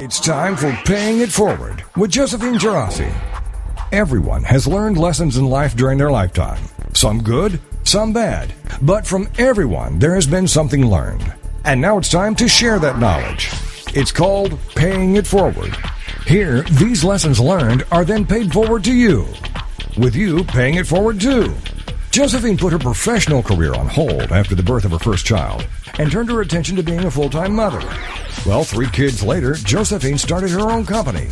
It's time for Paying It Forward with Josephine Girassi. Everyone has learned lessons in life during their lifetime. Some good, some bad. But from everyone, there has been something learned. And now it's time to share that knowledge. It's called Paying It Forward. Here, these lessons learned are then paid forward to you, with you paying it forward too. Josephine put her professional career on hold after the birth of her first child and turned her attention to being a full time mother. Well, three kids later, Josephine started her own company,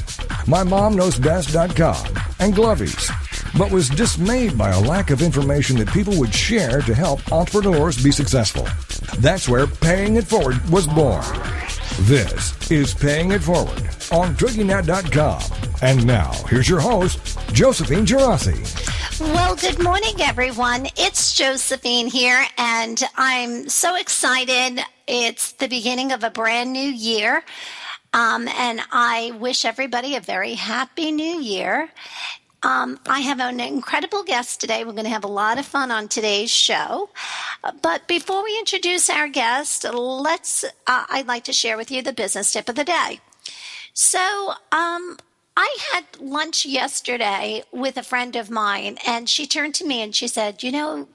My Mom Knows MyMomKnowsBest.com and Glovies, but was dismayed by a lack of information that people would share to help entrepreneurs be successful. That's where Paying It Forward was born. This is Paying It Forward on TogiNet.com. And now, here's your host, Josephine Girassi. Well, good morning, everyone. It's Josephine here, and I'm so excited. It's the beginning of a brand new year. Um, and I wish everybody a very happy new year. Um, I have an incredible guest today. We're going to have a lot of fun on today's show. But before we introduce our guest, let's, uh, I'd like to share with you the business tip of the day. So, um, I had lunch yesterday with a friend of mine, and she turned to me and she said, You know,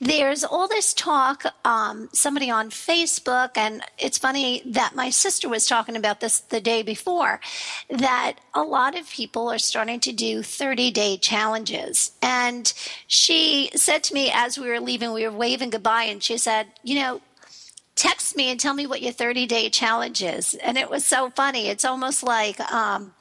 there's all this talk, um, somebody on Facebook, and it's funny that my sister was talking about this the day before, that a lot of people are starting to do 30 day challenges. And she said to me as we were leaving, we were waving goodbye, and she said, You know, text me and tell me what your 30 day challenge is. And it was so funny. It's almost like, um,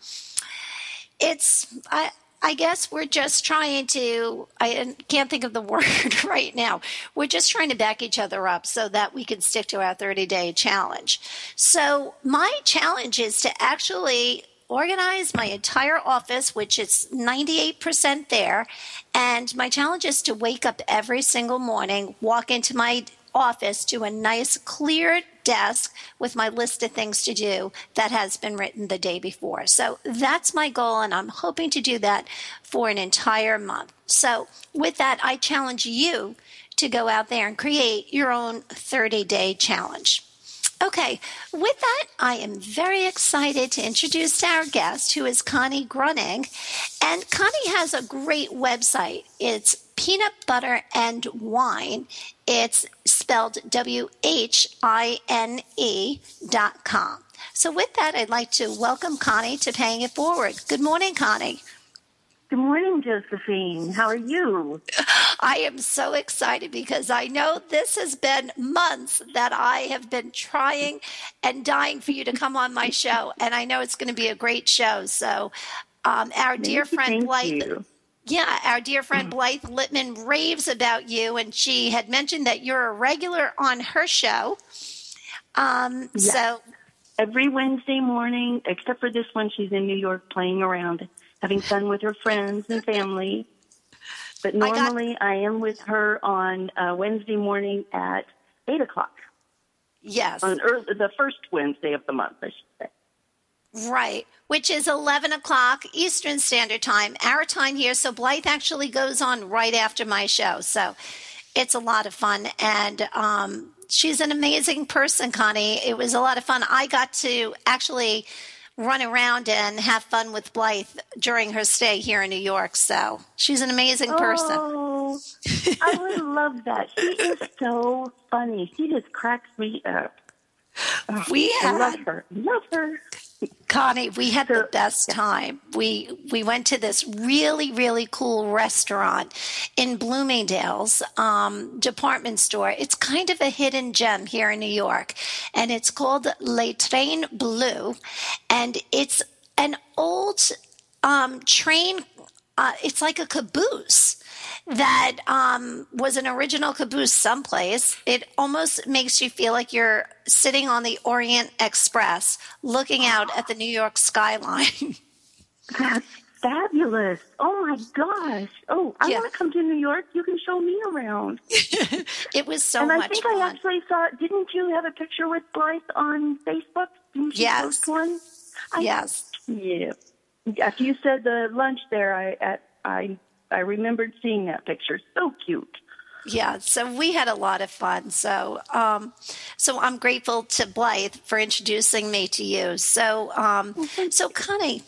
it's I I guess we're just trying to I can't think of the word right now. We're just trying to back each other up so that we can stick to our 30-day challenge. So, my challenge is to actually organize my entire office, which is 98% there. And my challenge is to wake up every single morning, walk into my office to a nice, clear desk with my list of things to do that has been written the day before. So that's my goal, and I'm hoping to do that for an entire month. So, with that, I challenge you to go out there and create your own 30 day challenge. Okay, with that, I am very excited to introduce our guest, who is Connie Grunning. And Connie has a great website. It's Peanut Butter and Wine. It's spelled W H I N E dot com. So, with that, I'd like to welcome Connie to Paying It Forward. Good morning, Connie. Good morning, Josephine. How are you? I am so excited because I know this has been months that I have been trying and dying for you to come on my show, and I know it's going to be a great show. So, um, our dear friend Blythe. Yeah, our dear friend Blythe Littman raves about you, and she had mentioned that you're a regular on her show. Um, yes. So every Wednesday morning, except for this one, she's in New York playing around, having fun with her friends and family. But normally, I, got, I am with her on uh, Wednesday morning at eight o'clock. Yes, on early, the first Wednesday of the month, I should say. Right, which is 11 o'clock Eastern Standard Time, our time here. So Blythe actually goes on right after my show. So it's a lot of fun. And um, she's an amazing person, Connie. It was a lot of fun. I got to actually run around and have fun with Blythe during her stay here in New York. So she's an amazing person. Oh, I would love that. She is so funny. She just cracks me up. Oh, we had, love her. Love her. Connie, we had the best time. We we went to this really really cool restaurant in Bloomingdale's um, department store. It's kind of a hidden gem here in New York, and it's called Le Train Bleu, and it's an old um, train. Uh, it's like a caboose that um, was an original caboose someplace. It almost makes you feel like you're sitting on the Orient Express looking out at the New York skyline. That's fabulous. Oh my gosh. Oh, I yeah. want to come to New York. You can show me around. it was so and much I think fun. I actually saw, didn't you have a picture with Blythe on Facebook? Didn't you yes. post one? I, yes. Yeah. After you said the lunch there, I, at, I I remembered seeing that picture. So cute. yeah. So we had a lot of fun. So, um, so I'm grateful to Blythe for introducing me to you. So, um, so Connie,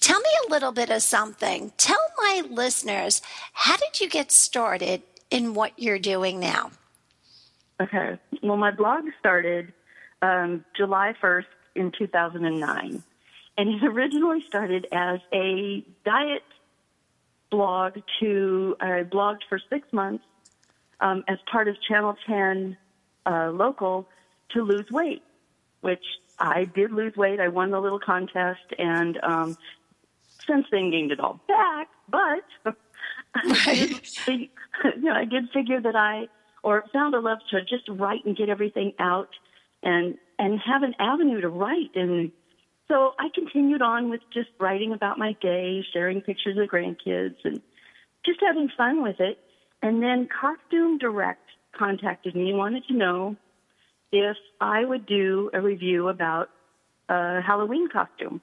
tell me a little bit of something. Tell my listeners how did you get started in what you're doing now? Okay. Well, my blog started um, July 1st in 2009. And it originally started as a diet blog to, I blogged for six months um, as part of Channel 10 uh, local to lose weight, which I did lose weight. I won the little contest and um, since then gained it all back. But right. I, did, you know, I did figure that I, or found a love to just write and get everything out and and have an avenue to write and so I continued on with just writing about my day, sharing pictures of grandkids and just having fun with it. And then Costume Direct contacted me and wanted to know if I would do a review about a Halloween costume.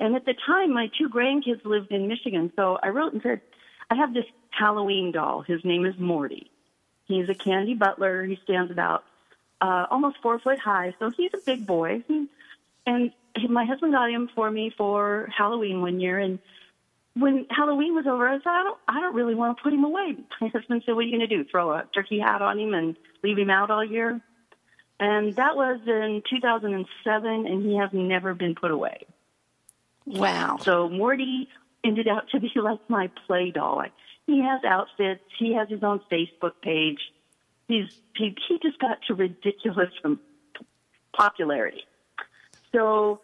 And at the time, my two grandkids lived in Michigan, so I wrote and said, I have this Halloween doll. His name is Morty. He's a candy butler. He stands about uh, almost four foot high, so he's a big boy. And he, my husband got him for me for Halloween one year, and when Halloween was over, I said, I don't, I don't really want to put him away. My husband said, What are you going to do? Throw a turkey hat on him and leave him out all year? And that was in 2007, and he has never been put away. Wow. So Morty ended up to be like my play doll. He has outfits. He has his own Facebook page. He's he, he just got to ridiculous from popularity. So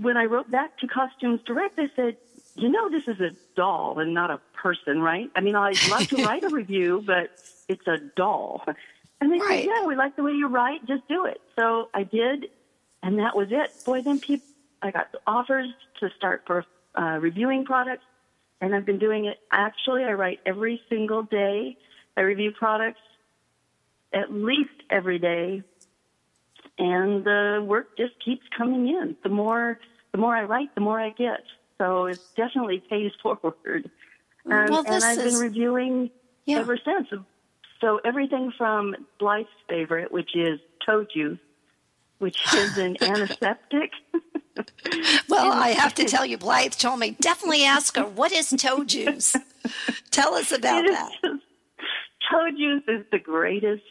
when I wrote back to Costumes Direct, I said, you know, this is a doll and not a person, right? I mean, I'd love to write a review, but it's a doll. And they right. said, yeah, we like the way you write. Just do it. So I did, and that was it. Boy, then people, I got offers to start for uh, reviewing products, and I've been doing it. Actually, I write every single day. I review products at least every day, and the work just keeps coming in. The more the more I write, the more I get. So it definitely pays forward. And, well, and I've is, been reviewing yeah. ever since. So everything from Blythe's favorite, which is toe juice, which is an antiseptic. well, I have to tell you, Blythe told me definitely ask her what is toe juice. tell us about that. Just, toe juice is the greatest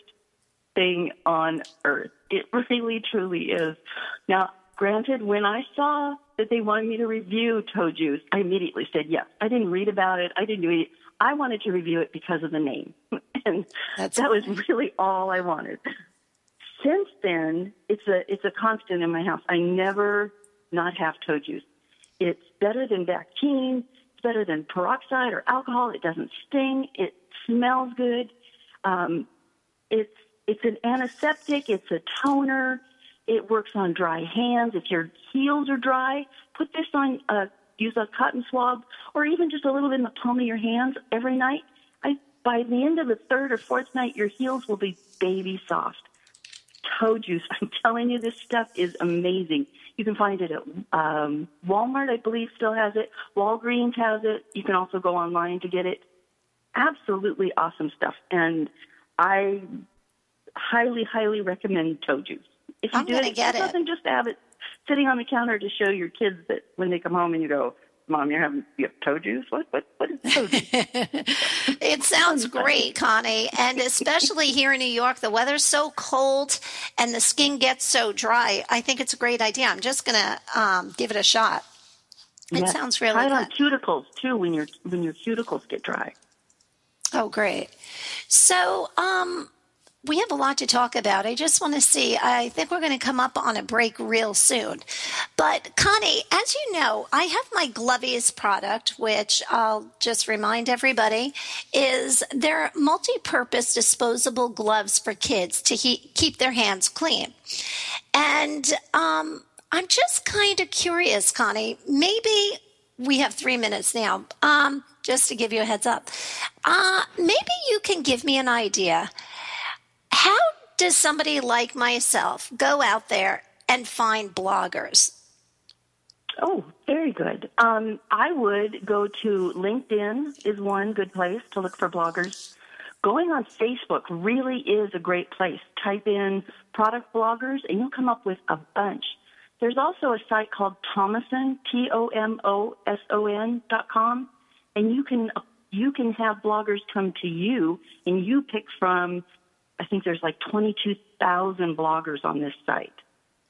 thing on earth. It really, truly is. Now, granted, when I saw that they wanted me to review toe juice, I immediately said yes. I didn't read about it. I didn't do it. I wanted to review it because of the name. and That's that was really all I wanted. Since then, it's a it's a constant in my house. I never not have toe juice. It's better than Bactine. It's better than peroxide or alcohol. It doesn't sting. It smells good. Um, it's it's an antiseptic. It's a toner. It works on dry hands. If your heels are dry, put this on. Uh, use a cotton swab, or even just a little bit in the palm of your hands every night. I, by the end of the third or fourth night, your heels will be baby soft. Toe juice. I'm telling you, this stuff is amazing. You can find it at um, Walmart, I believe, still has it. Walgreens has it. You can also go online to get it. Absolutely awesome stuff. And I highly, highly recommend toe juice. If you I'm do it, get it. just have it sitting on the counter to show your kids that when they come home and you go, Mom, you're having you have toe juice. What what what is toe juice? it sounds great, Connie, and especially here in New York, the weather's so cold and the skin gets so dry. I think it's a great idea. I'm just gonna um, give it a shot. It yes. sounds really Try it good. on cuticles too when your when your cuticles get dry. Oh, great. So, um, we have a lot to talk about. I just want to see. I think we're going to come up on a break real soon. But Connie, as you know, I have my Glovies product, which I'll just remind everybody is they're multi-purpose disposable gloves for kids to he- keep their hands clean. And um, I'm just kind of curious, Connie. Maybe we have three minutes now. Um, just to give you a heads up, uh, maybe you can give me an idea how does somebody like myself go out there and find bloggers? Oh, very good. Um, I would go to LinkedIn is one good place to look for bloggers. going on Facebook really is a great place. Type in product bloggers and you'll come up with a bunch. There's also a site called Tomoson, T-O-M-O-S-O-N dot com, and you can you can have bloggers come to you and you pick from. I think there's like 22,000 bloggers on this site.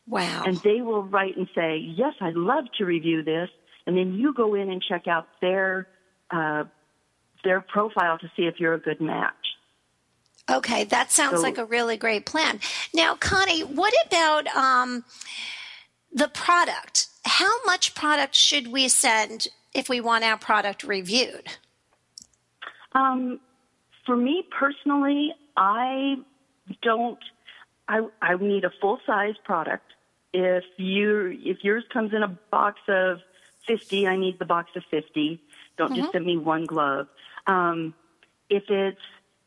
Wow! And they will write and say, "Yes, I'd love to review this," and then you go in and check out their uh, their profile to see if you're a good match. Okay, that sounds so, like a really great plan. Now, Connie, what about um, the product? How much product should we send if we want our product reviewed? Um, for me personally, I don't. I I need a full size product. If you if yours comes in a box of fifty, I need the box of fifty. Don't mm-hmm. just send me one glove. Um, if it's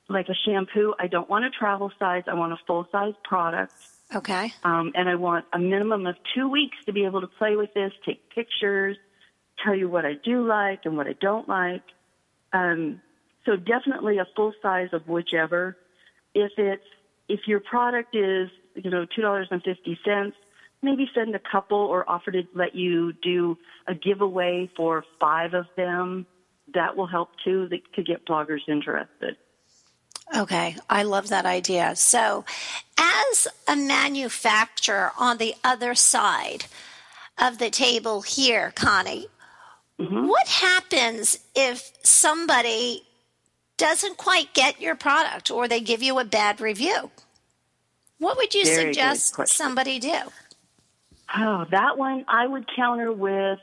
like a shampoo, I don't want a travel size. I want a full size product. Okay. Um, and I want a minimum of two weeks to be able to play with this, take pictures, tell you what I do like and what I don't like. Um, so definitely a full size of whichever. If it's if your product is you know two dollars and fifty cents, maybe send a couple or offer to let you do a giveaway for five of them. That will help too. That could get bloggers interested. Okay, I love that idea. So, as a manufacturer on the other side of the table here, Connie, mm-hmm. what happens if somebody doesn't quite get your product or they give you a bad review? What would you Very suggest somebody do? Oh, that one I would counter with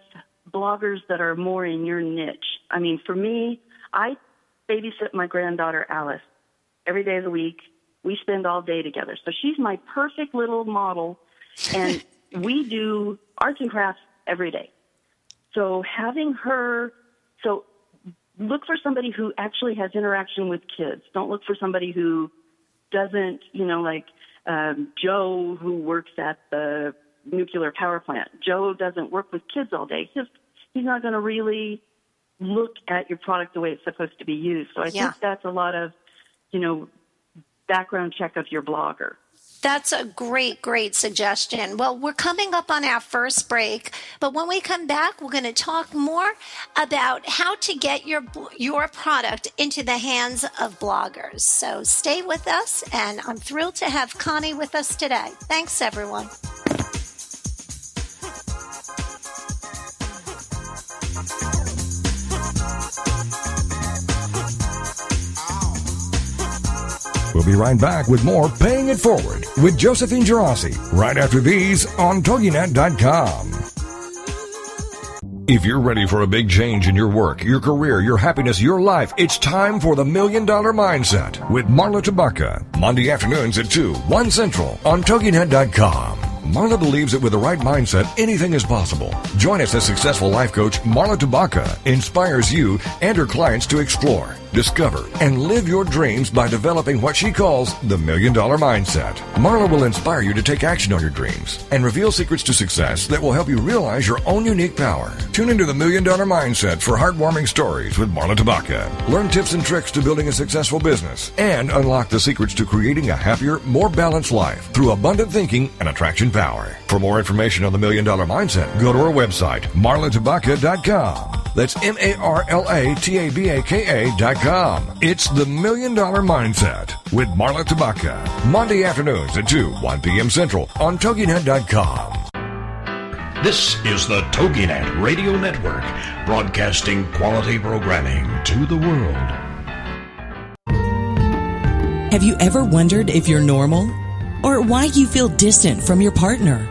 bloggers that are more in your niche. I mean, for me, I babysit my granddaughter Alice every day of the week. We spend all day together. So she's my perfect little model. And we do arts and crafts every day. So having her, so look for somebody who actually has interaction with kids. Don't look for somebody who doesn't, you know, like um, Joe who works at the nuclear power plant. Joe doesn't work with kids all day. He's, he's not going to really look at your product the way it's supposed to be used. So I yeah. think that's a lot of you know, background check of your blogger. That's a great, great suggestion. Well, we're coming up on our first break, but when we come back, we're going to talk more about how to get your your product into the hands of bloggers. So stay with us, and I'm thrilled to have Connie with us today. Thanks, everyone. We'll be right back with more Paying It Forward with Josephine Girassi right after these on TogiNet.com. If you're ready for a big change in your work, your career, your happiness, your life, it's time for the Million Dollar Mindset with Marla Tabaka. Monday afternoons at 2, 1 Central on TogiNet.com. Marla believes that with the right mindset, anything is possible. Join us as successful life coach Marla Tabaka inspires you and her clients to explore discover, and live your dreams by developing what she calls the Million Dollar Mindset. Marla will inspire you to take action on your dreams and reveal secrets to success that will help you realize your own unique power. Tune into the Million Dollar Mindset for heartwarming stories with Marla Tabaka. Learn tips and tricks to building a successful business and unlock the secrets to creating a happier, more balanced life through abundant thinking and attraction power. For more information on the Million Dollar Mindset, go to our website, marlatabaka.com. That's M A R L A T A B A K A dot com. It's the Million Dollar Mindset with Marla Tabaka. Monday afternoons at 2, 1 p.m. Central on TogiNet.com. This is the TogiNet Radio Network, broadcasting quality programming to the world. Have you ever wondered if you're normal? Or why you feel distant from your partner?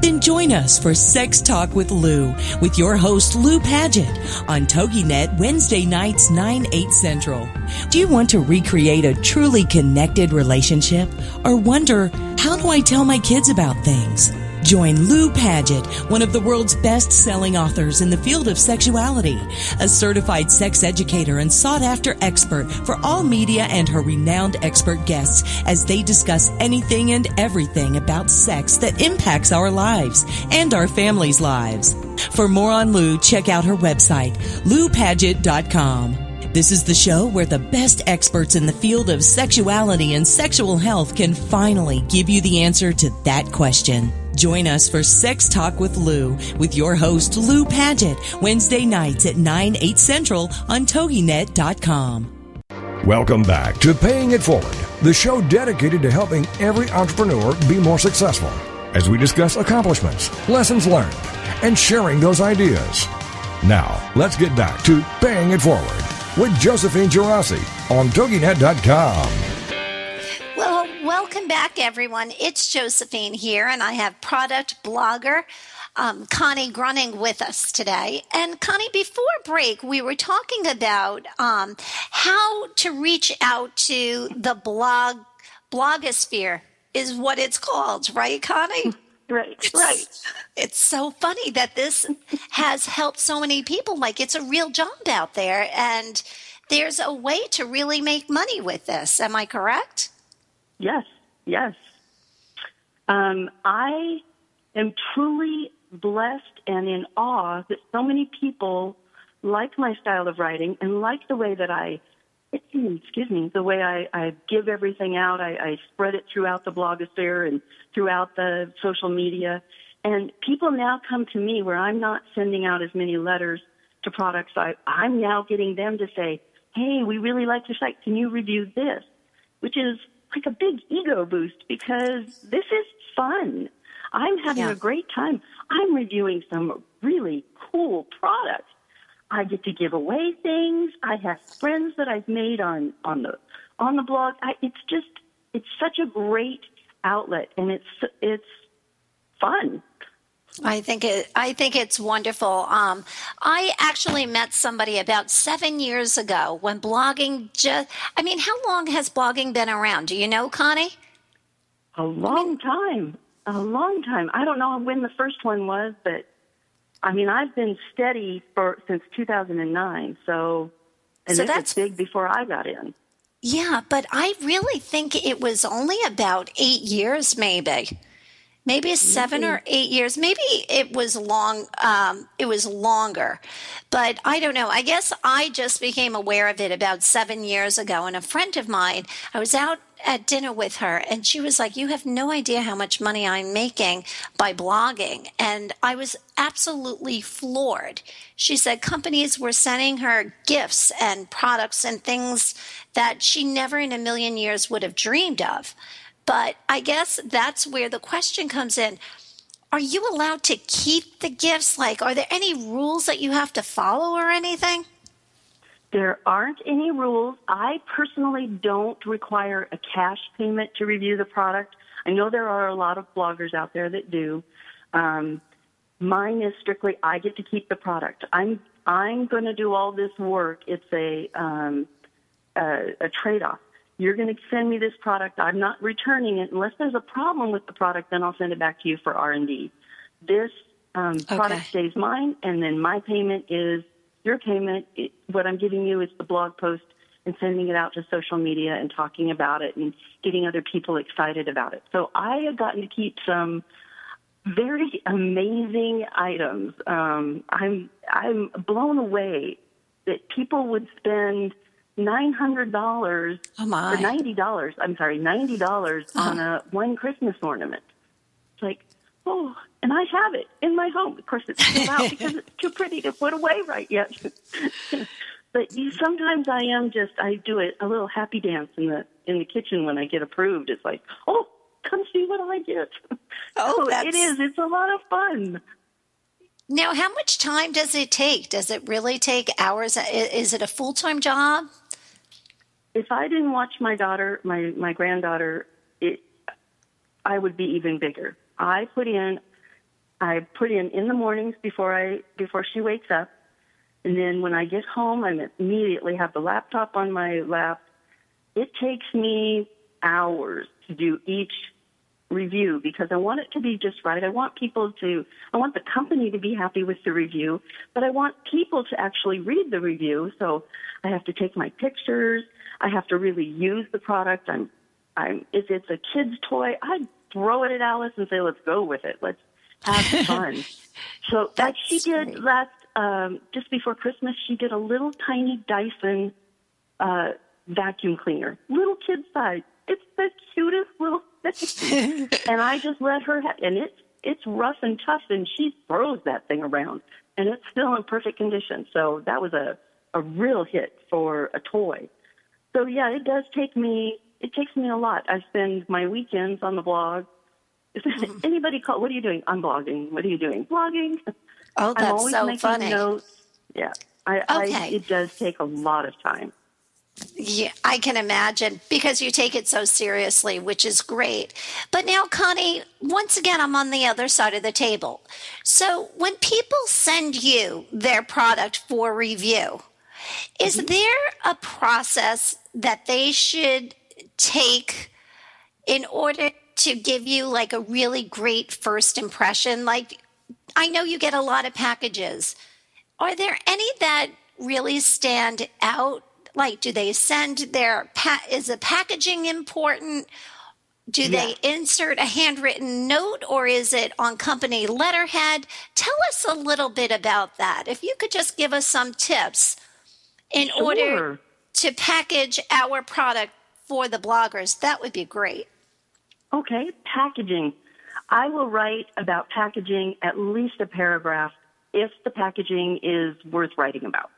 Then join us for Sex Talk with Lou with your host Lou Paget on TogiNet Wednesday nights 9 8 Central. Do you want to recreate a truly connected relationship or wonder how do I tell my kids about things? Join Lou Paget, one of the world's best selling authors in the field of sexuality, a certified sex educator and sought after expert for all media and her renowned expert guests as they discuss anything and everything about sex that impacts our lives and our families' lives. For more on Lou, check out her website, loupaget.com. This is the show where the best experts in the field of sexuality and sexual health can finally give you the answer to that question. Join us for Sex Talk with Lou with your host, Lou Paget, Wednesday nights at 9, 8 central on TogiNet.com. Welcome back to Paying It Forward, the show dedicated to helping every entrepreneur be more successful as we discuss accomplishments, lessons learned, and sharing those ideas. Now, let's get back to Paying It Forward with Josephine Girassi on TogiNet.com. Welcome back, everyone. It's Josephine here, and I have product blogger um, Connie Grunning with us today. And Connie, before break, we were talking about um, how to reach out to the blog blogosphere is what it's called, right, Connie? Right, it's, right. It's so funny that this has helped so many people. Like it's a real job out there, and there's a way to really make money with this. Am I correct? Yes, yes. Um, I am truly blessed and in awe that so many people like my style of writing and like the way that I excuse me, the way I, I give everything out. I, I spread it throughout the blogosphere and throughout the social media. And people now come to me where I'm not sending out as many letters to products. I, I'm now getting them to say, hey, we really like your site. Can you review this? Which is like a big ego boost because this is fun. I'm having yeah. a great time. I'm reviewing some really cool products I get to give away things. I have friends that I've made on on the on the blog. I, it's just it's such a great outlet, and it's it's fun. I think it. I think it's wonderful. Um, I actually met somebody about seven years ago when blogging just. I mean, how long has blogging been around? Do you know, Connie? A long time. A long time. I don't know when the first one was, but I mean, I've been steady for since 2009, so and so that's big before I got in. Yeah, but I really think it was only about eight years, maybe, maybe 7 or eight years. Maybe it was long. Um, it was longer, but I don't know. I guess I just became aware of it about seven years ago. And a friend of mine, I was out at dinner with her and she was like, You have no idea how much money I'm making by blogging. And I was absolutely floored. She said companies were sending her gifts and products and things that she never in a million years would have dreamed of. But I guess that's where the question comes in. Are you allowed to keep the gifts? Like, are there any rules that you have to follow or anything? There aren't any rules. I personally don't require a cash payment to review the product. I know there are a lot of bloggers out there that do. Um, mine is strictly I get to keep the product. I'm I'm going to do all this work. It's a um, a, a trade off. You're going to send me this product. I'm not returning it unless there's a problem with the product. Then I'll send it back to you for R and D. This um, okay. product stays mine, and then my payment is your payment, it, what I'm giving you is the blog post and sending it out to social media and talking about it and getting other people excited about it. So I have gotten to keep some very amazing items. Um, I'm I'm blown away that people would spend nine hundred dollars oh or ninety dollars. I'm sorry, ninety dollars uh-huh. on a one Christmas ornament. It's like, oh, and I have it in my home. Of course, it's still out because it's too pretty to put away right yet. but you, sometimes I am just I do a, a little happy dance in the in the kitchen when I get approved. It's like, oh, come see what I get. Oh, so it is. It's a lot of fun. Now, how much time does it take? Does it really take hours? Is it a full time job? If I didn't watch my daughter, my my granddaughter, it, I would be even bigger. I put in I put in in the mornings before I before she wakes up, and then when I get home, I immediately have the laptop on my lap. It takes me hours to do each review because I want it to be just right. I want people to, I want the company to be happy with the review, but I want people to actually read the review. So I have to take my pictures. I have to really use the product. I'm, I'm, if it's a kid's toy, I throw it at Alice and say, let's go with it. Let's have fun. so that she did great. last um, just before Christmas, she did a little tiny Dyson uh, vacuum cleaner, little kid size. It's the cutest little thing, and I just let her. Ha- and it's it's rough and tough, and she throws that thing around, and it's still in perfect condition. So that was a a real hit for a toy. So yeah, it does take me. It takes me a lot. I spend my weekends on the blog. Mm-hmm. Anybody call? What are you doing? I'm blogging. What are you doing? Blogging. Oh, that's I'm always so making funny. Notes. Yeah, I, Okay. I. It does take a lot of time. Yeah, I can imagine because you take it so seriously, which is great. But now, Connie, once again, I'm on the other side of the table. So when people send you their product for review, is there a process that they should take in order to give you like a really great first impression? Like, I know you get a lot of packages. Are there any that really stand out? Like, do they send their pa- is the packaging important? Do they insert a handwritten note or is it on company letterhead? Tell us a little bit about that. If you could just give us some tips in order Sure. To package our product for the bloggers, that would be great. Okay, packaging. I will write about packaging at least a paragraph if the packaging is worth writing about.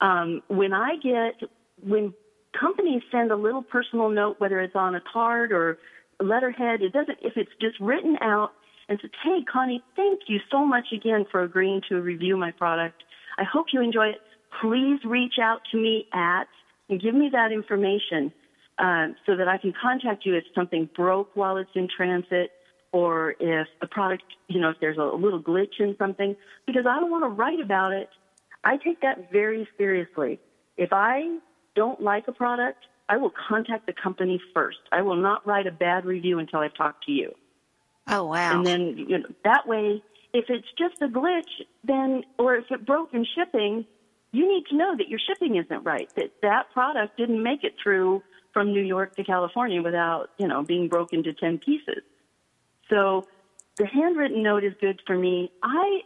Um, when I get, when companies send a little personal note, whether it's on a card or letterhead, it doesn't, if it's just written out and says, hey, Connie, thank you so much again for agreeing to review my product. I hope you enjoy it. Please reach out to me at, and give me that information uh, so that I can contact you if something broke while it's in transit or if the product, you know, if there's a little glitch in something, because I don't want to write about it. I take that very seriously. If I don't like a product, I will contact the company first. I will not write a bad review until I've talked to you. Oh, wow. And then you know, that way, if it's just a glitch, then or if it broke in shipping, you need to know that your shipping isn't right. That that product didn't make it through from New York to California without you know being broken to ten pieces. So the handwritten note is good for me. I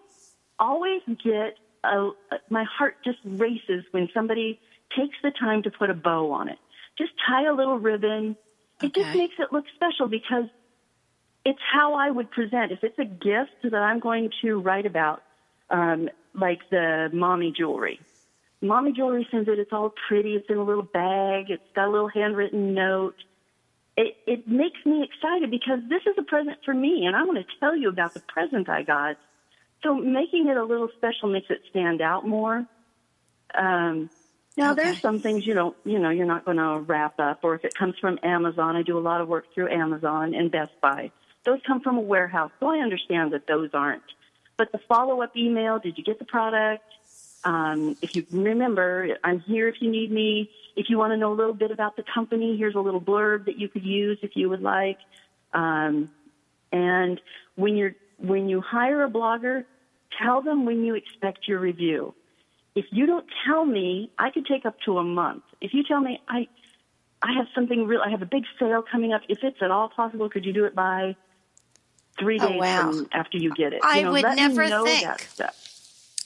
always get a, my heart just races when somebody takes the time to put a bow on it. Just tie a little ribbon. It just makes it look special because it's how I would present. If it's a gift that I'm going to write about, um, like the mommy jewelry. Mommy jewelry sends it, it's all pretty, it's in a little bag, it's got a little handwritten note. It, it makes me excited because this is a present for me and I want to tell you about the present I got. So making it a little special makes it stand out more. Um, now Okay. there's some things you don't, you know, you're not going to wrap up, or if it comes from Amazon, I do a lot of work through Amazon and Best Buy. Those come from a warehouse, so I understand that those aren't. But the follow-up email, did you get the product? Um, if you remember, I'm here if you need me. If you want to know a little bit about the company, here's a little blurb that you could use if you would like. Um, and when you're when you hire a blogger, tell them when you expect your review. If you don't tell me, I could take up to a month. If you tell me I I have something real, I have a big sale coming up. If it's at all possible, could you do it by three days wow. from after you get it? I you know, would let me never know think. that stuff.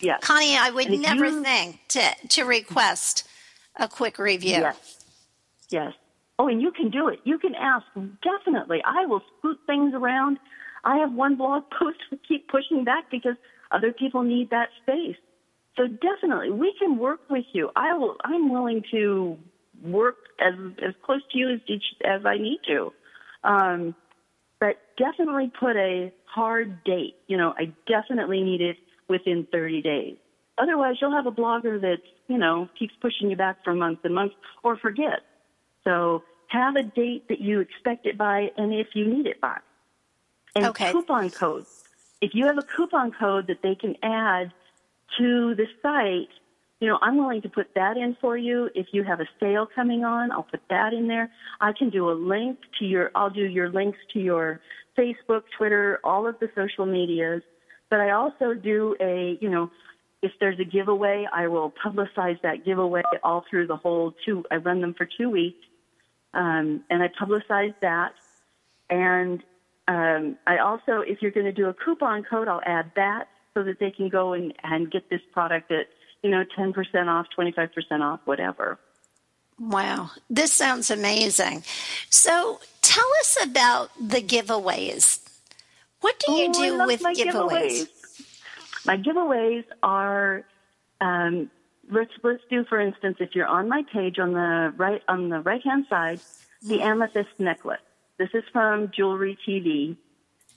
Yes. Connie, I would never you- think to, to request a quick review. Yes. Yes. Oh, and you can do it. You can ask. Definitely. I will scoot things around. I have one blog post to keep pushing back because other people need that space. So definitely, we can work with you. I will. I'm willing to work as as close to you as as I need to. Um, but definitely put a hard date. You know, I definitely need it within 30 days. Otherwise, you'll have a blogger that, you know, keeps pushing you back for months and months or forget. So have a date that you expect it by and if you need it by. And Okay. coupon codes. If you have a coupon code that they can add to the site, you know, I'm willing to put that in for you. If you have a sale coming on, I'll put that in there. I can do a link to your, I'll do your links to your Facebook, Twitter, all of the social medias. But I also do a, you know, if there's a giveaway, I will publicize that giveaway all through the whole two, I run them for two weeks. Um, and I publicize that. And um, I also, if you're going to do a coupon code, I'll add that so that they can go and, and get this product at, you know, 10% off, 25% off, whatever. Wow, this sounds amazing. So tell us about the giveaways. What do you oh, do with my giveaways? giveaways? My giveaways are um, let's let's do for instance if you're on my page on the right on the right hand side the amethyst necklace. This is from Jewelry TV,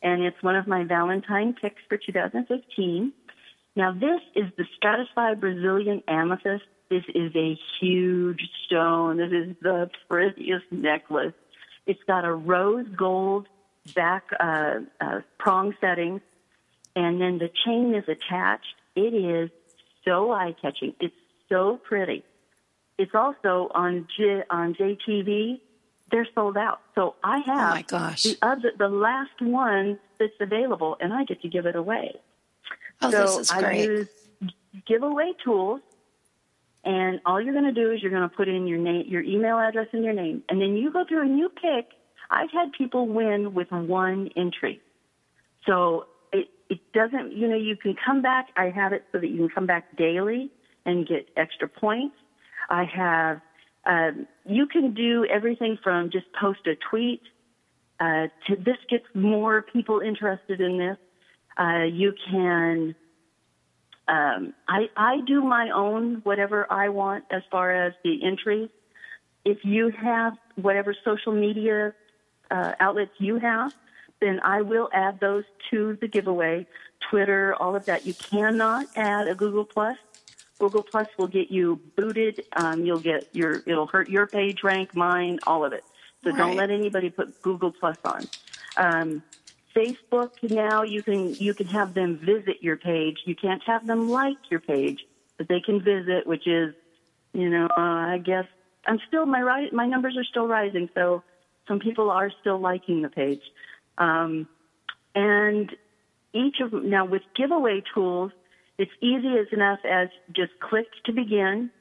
and it's one of my Valentine picks for 2015. Now this is the stratified Brazilian amethyst. This is a huge stone. This is the prettiest necklace. It's got a rose gold back uh, uh, prong setting, and then the chain is attached. It is so eye catching. It's so pretty. It's also on J- on JTV. They're sold out. So I have oh my gosh. the other the last one that's available, and I get to give it away. Oh, so this is I great. use giveaway tools, and all you're going to do is you're going to put in your name, your email address, and your name, and then you go through and you pick. I've had people win with one entry, so it it doesn't. You know, you can come back. I have it so that you can come back daily and get extra points. I have. Um, you can do everything from just post a tweet uh, to this gets more people interested in this. Uh, you can. Um, I I do my own whatever I want as far as the entries. If you have whatever social media uh, outlets you have, then I will add those to the giveaway. Twitter, all of that. You cannot add a Google Plus. Google Plus will get you booted. Um, you'll get your. It'll hurt your page rank, mine, all of it. So Right. don't let anybody put Google Plus on. Um, Facebook now you can you can have them visit your page. You can't have them like your page, but they can visit, which is, you know, uh, I guess I'm still my ri- my numbers are still rising, so some people are still liking the page. Um, and each of now with giveaway tools, it's easy as enough as just click to begin.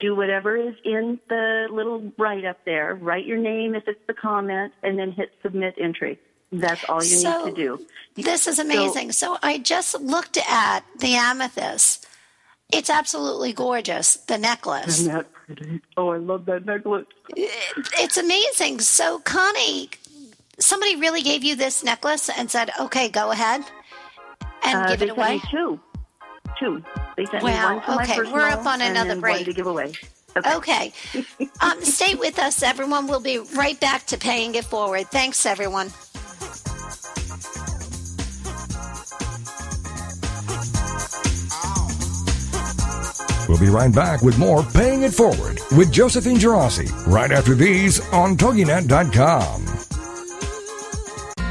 Do whatever is in the little write up there. Write your name if it's the comment, and then hit submit entry. That's all you So, need to do. This is amazing. So, I just looked at the amethyst. It's absolutely gorgeous, the necklace. Isn't that pretty? Oh, I love that necklace. It's amazing. So, Connie, somebody really gave you this necklace and said, okay, go ahead and Uh, give it away? two. Two. They sent me one for my okay, we're up on another break. To give away. Okay. um, stay with us, everyone. We'll be right back to paying it forward. Thanks, everyone. We'll be right back with more Paying It Forward with Josephine Gerasi right after these on TogiNet.com.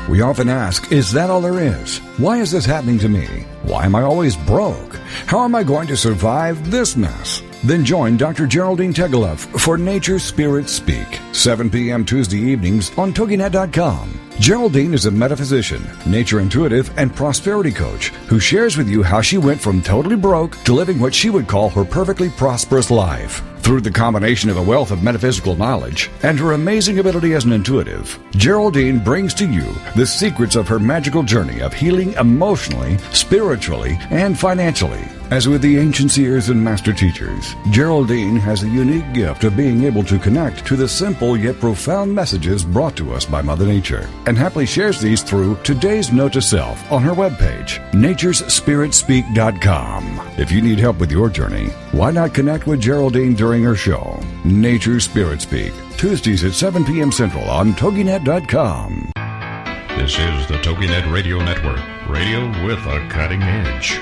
We often ask, is that all there is? Why is this happening to me? Why am I always broke? How am I going to survive this mess? Then join Dr. Geraldine Tegeloff for Nature Spirit Speak, 7 p.m. Tuesday evenings on TogiNet.com. Geraldine is a metaphysician, nature intuitive, and prosperity coach who shares with you how she went from totally broke to living what she would call her perfectly prosperous life. Through the combination of a wealth of metaphysical knowledge and her amazing ability as an intuitive, Geraldine brings to you the secrets of her magical journey of healing emotionally, spiritually, and financially. As with the ancient seers and master teachers, Geraldine has a unique gift of being able to connect to the simple yet profound messages brought to us by Mother Nature, and happily shares these through today's note to self on her webpage, naturespiritspeak.com. If you need help with your journey, why not connect with Geraldine during her show, Nature Spirit Speak, Tuesdays at 7 p.m. Central on TogiNet.com. This is the TogiNet Radio Network, radio with a cutting edge.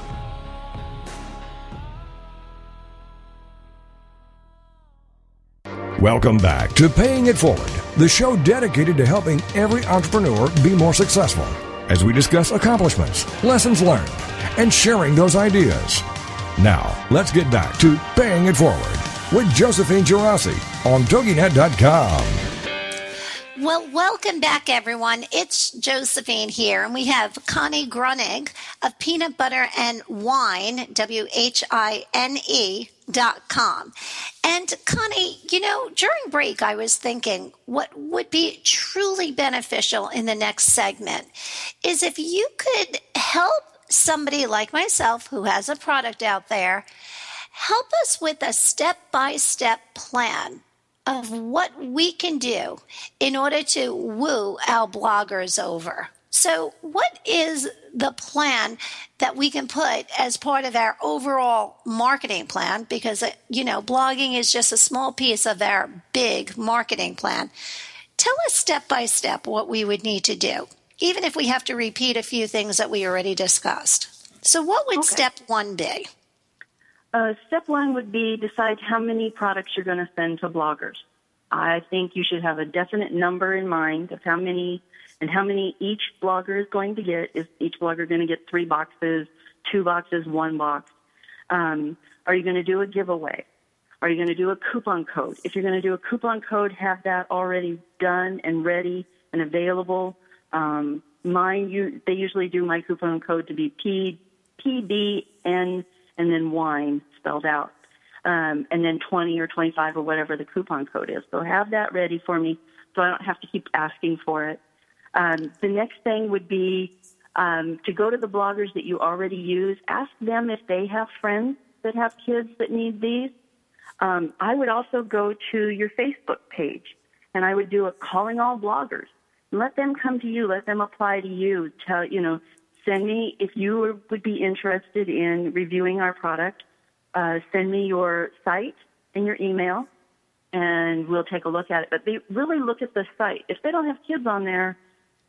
Welcome back to Paying It Forward, the show dedicated to helping every entrepreneur be more successful as we discuss accomplishments, lessons learned, and sharing those ideas. Now, let's get back to Paying It Forward with Josephine Girassi on TogiNet.com. Well, welcome back, everyone. It's Josephine here, and we have Connie Grunig of Peanut Butter and Whine, W H I N E dot com. And Connie, you know, during break, I was thinking what would be truly beneficial in the next segment is if you could help somebody like myself who has a product out there help us with a step by step plan of what we can do in order to woo our bloggers over. So, what is the plan that we can put as part of our overall marketing plan? Because, uh, you know, blogging is just a small piece of our big marketing plan. Tell us step by step what we would need to do, even if we have to repeat a few things that we already discussed. So, what would okay. step one be? Uh, step one would be decide how many products you're going to send to bloggers. I think you should have a definite number in mind of how many and how many each blogger is going to get. Is each blogger going to get three boxes, two boxes, one box? Um, are you going to do a giveaway? Are you going to do a coupon code? If you're going to do a coupon code, have that already done and ready and available. Um, mine, you, they usually do my coupon code to be P, PBN and then whine spelled out. Um, and then 20 or 25 or whatever the coupon code is. So have that ready for me so I don't have to keep asking for it. Um, the next thing would be um, to go to the bloggers that you already use, ask them if they have friends that have kids that need these. Um, I would also go to your Facebook page and I would do a calling all bloggers. Let them come to you. Let them apply to you. Tell, you know, send me if you would be interested in reviewing our product. Uh, send me your site and your email, and we'll take a look at it. But they really look at the site. If they don't have kids on there,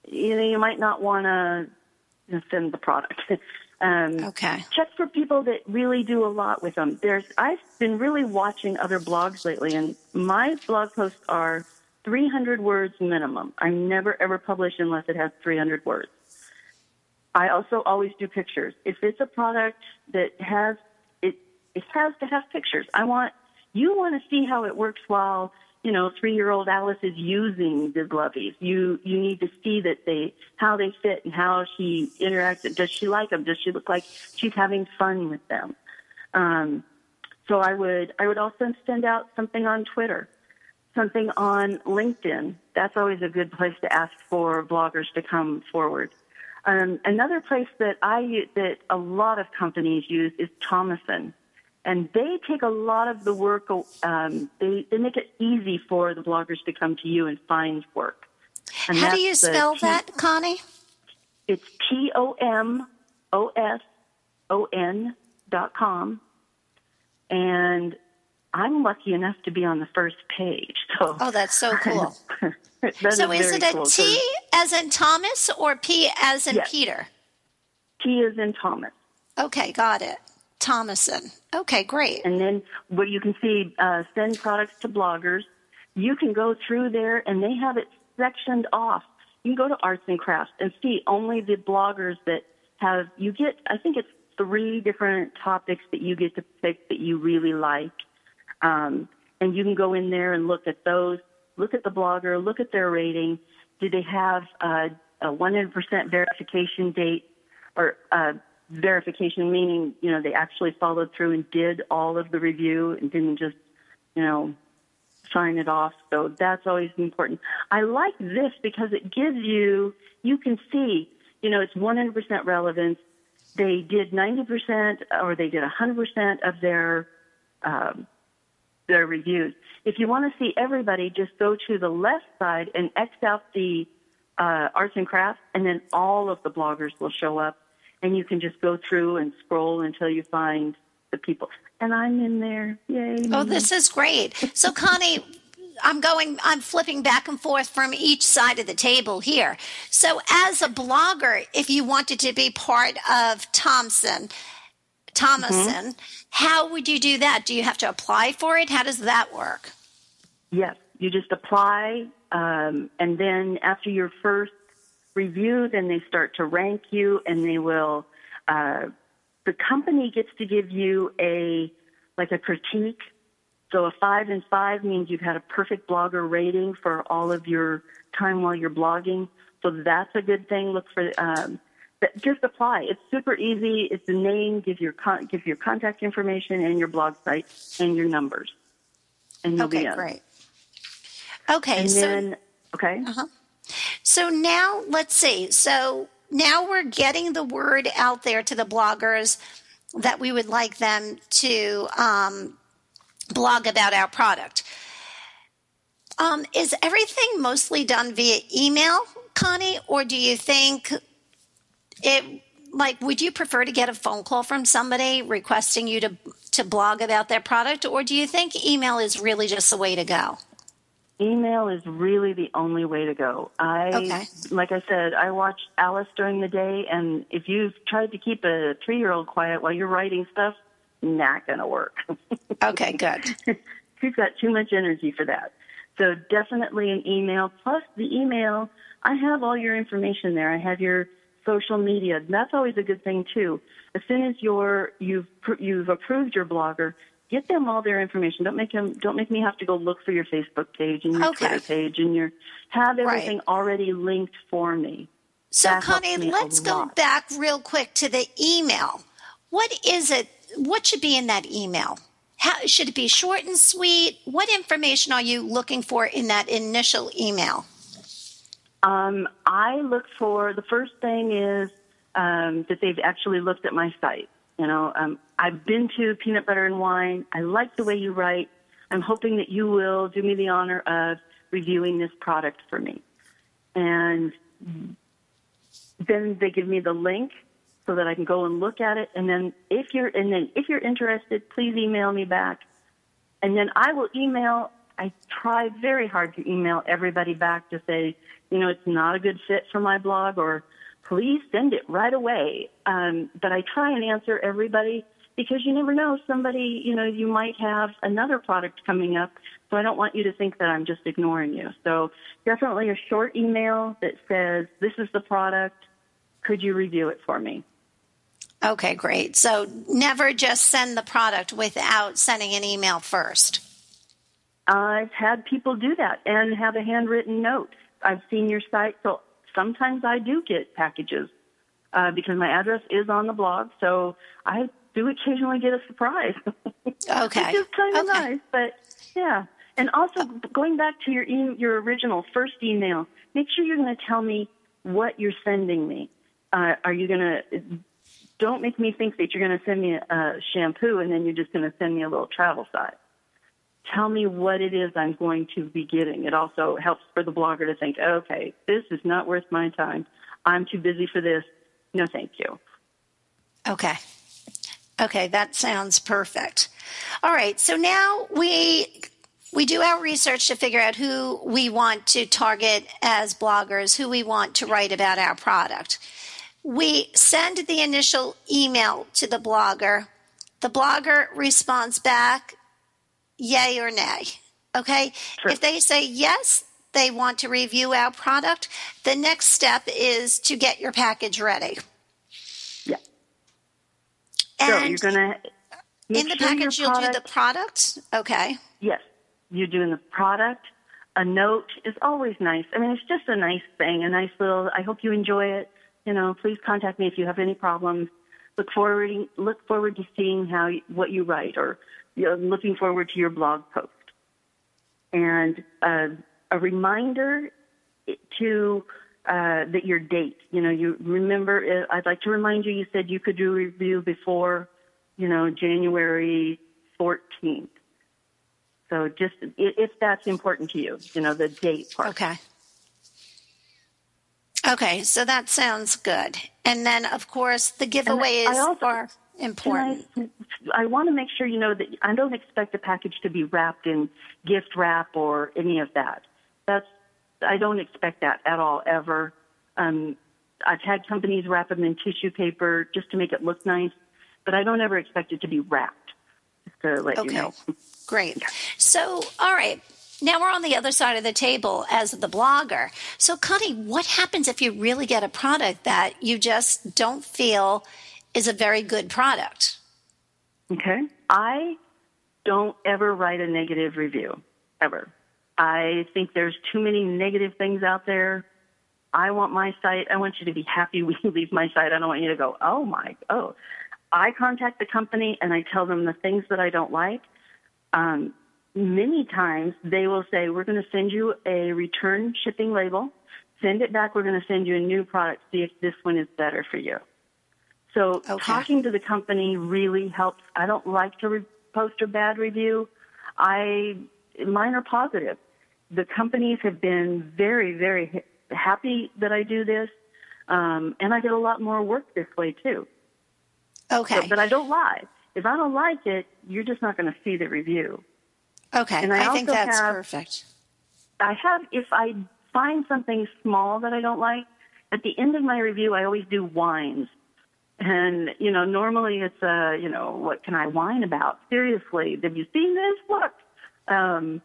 you know, you might not want to you know, send the product. um, okay. Check for people that really do a lot with them. There's, I've been really watching other blogs lately, and my blog posts are 300 words minimum. I never ever publish unless it has 300 words. I also always do pictures. If it's a product that has it, it has to have pictures. I want you want to see how it works while you know three year old Alice is using the glovies. You you need to see that they how they fit and how she interacts. Does she like them? Does she look like she's having fun with them? Um, so I would I would also send out something on Twitter, something on LinkedIn. That's always a good place to ask for bloggers to come forward. Um, another place that I that a lot of companies use is Tomoson, and they take a lot of the work. Um, they they make it easy for the bloggers to come to you and find work. And How do you spell that, Connie? It's T O M O S O N dot com, and I'm lucky enough to be on the first page. So oh, that's so cool. so is, is it a cool T as in Thomas or P as in yes. Peter? T as in Thomas. Okay, got it. Tomoson. Okay, great. And then what you can see, uh, send products to bloggers. You can go through there and they have it sectioned off. You can go to arts and crafts and see only the bloggers that have, you get, I think it's three different topics that you get to pick that you really like. Um, and you can go in there and look at those, look at the blogger, look at their rating. Do they have uh, a 100% verification date or uh, verification meaning, you know, they actually followed through and did all of the review and didn't just, you know, sign it off. So that's always important. I like this because it gives you, you can see, you know, it's 100% relevance. They did 90% or they did 100% of their um, their reviews. If you want to see everybody, just go to the left side and X out the uh, arts and crafts, and then all of the bloggers will show up, and you can just go through and scroll until you find the people. And I'm in there. Yay. Oh, this is great. So, Connie, I'm going, I'm flipping back and forth from each side of the table here. So, as a blogger, if you wanted to be part of Thompson, Tomoson, mm-hmm. how would you do that? Do you have to apply for it? How does that work? Yes, you just apply, um, and then after your first review, then they start to rank you, and they will. Uh, the company gets to give you a like a critique so a five and five means you've had a perfect blogger rating for all of your time while you're blogging. So that's a good thing. Look for um, just apply. It's super easy. It's the name, give your con- give your contact information and your blog site and your numbers, and you'll okay, be in. great. Okay, and so then, okay. Uh-huh. So now let's see. So now we're getting the word out there to the bloggers that we would like them to um, blog about our product. Um, is everything mostly done via email, Connie, or do you think it? Like, would you prefer to get a phone call from somebody requesting you to to blog about their product, or do you think email is really just the way to go? Email is really the only way to go. I, okay. like I said, I watch Alice during the day, and if you've tried to keep a three year old quiet while you're writing stuff, not going to work. okay, good. She's got too much energy for that. So definitely an email. Plus the email, I have all your information there. I have your social media. That's always a good thing too. As soon as you're you've you've approved your blogger, get them all their information. Don't make them don't make me have to go look for your Facebook page and your okay. Twitter page and your have everything right. already linked for me. So that Connie, let's go back real quick to the email. What is it what should be in that email? How, should it be short and sweet? What information are you looking for in that initial email? Um, I look for the first thing is um, that they've actually looked at my site. You know, um, I've been to Peanut Butter and Whine. I like the way you write. I'm hoping that you will do me the honor of reviewing this product for me. And then they give me the link so that I can go and look at it. And then if you're and then if you're interested, please email me back. And then I will email. I try very hard to email everybody back to say, you know, it's not a good fit for my blog, or please send it right away. Um, but I try and answer everybody because you never know. Somebody, you know, you might have another product coming up. So I don't want you to think that I'm just ignoring you. So definitely a short email that says, this is the product. Could you review it for me? Okay, great. So never just send the product without sending an email first. I've had people do that and have a handwritten note. I've seen your site, so sometimes I do get packages uh, because my address is on the blog. So I do occasionally get a surprise. Okay, which is kind of okay. nice, but yeah. And also going back to your e- your original first email, make sure you're going to tell me what you're sending me. Uh, are you going to don't make me think that you're going to send me a, shampoo and then you're just going to send me a little travel size. Tell me what it is I'm going to be getting. It also helps for the blogger to think, okay, this is not worth my time. I'm too busy for this. No, thank you. Okay. Okay, that sounds perfect. All right, so now we we do our research to figure out who we want to target as bloggers, who we want to write about our product we send the initial email to the blogger. The blogger responds back, yay or nay. Okay? If they say yes, they want to review our product, the next step is to get your package ready. And so you're going to. In the sure package, you'll product, do the product? Okay. Yes. You're doing the product. A note is always nice. I mean, it's just a nice thing, a nice little, I hope you enjoy it you know, please contact me if you have any problems. Look forward look forward to seeing how what you write, or you know, looking forward to your blog post. And uh, a reminder to uh, that your date. You know, you remember. Uh, I'd like to remind you. You said you could do a review before, you know, January 14th. So just if that's important to you, you know, the date part. Okay. Okay, so that sounds good. And then, of course, the giveaways also, are important. I, I want to make sure you know that I don't expect a package to be wrapped in gift wrap or any of that. That's I don't expect that at all ever. Um, I've had companies wrap them in tissue paper just to make it look nice, but I don't ever expect it to be wrapped. Just to let okay. you know. Great. So, all right. Now we're on the other side of the table as the blogger. So, Connie, what happens if you really get a product that you just don't feel is a very good product? Okay. I don't ever write a negative review, ever. I think there's too many negative things out there. I want my site, I want you to be happy when you leave my site. I don't want you to go, oh my, oh. I contact the company and I tell them the things that I don't like. Um, many times they will say, we're going to send you a return shipping label. Send it back. We're going to send you a new product. See if this one is better for you. So okay. talking to the company really helps. I don't like to re- post a bad review. I, mine are positive. The companies have been very, very happy that I do this. Um, and I get a lot more work this way too. Okay. So, but I don't lie. If I don't like it, you're just not going to see the review. Okay, and I, I think that's have, perfect. I have, if I find something small that I don't like, at the end of my review, I always do whines. And, you know, normally it's, uh, you know, what can I whine about? Seriously, have you seen this? What? Um,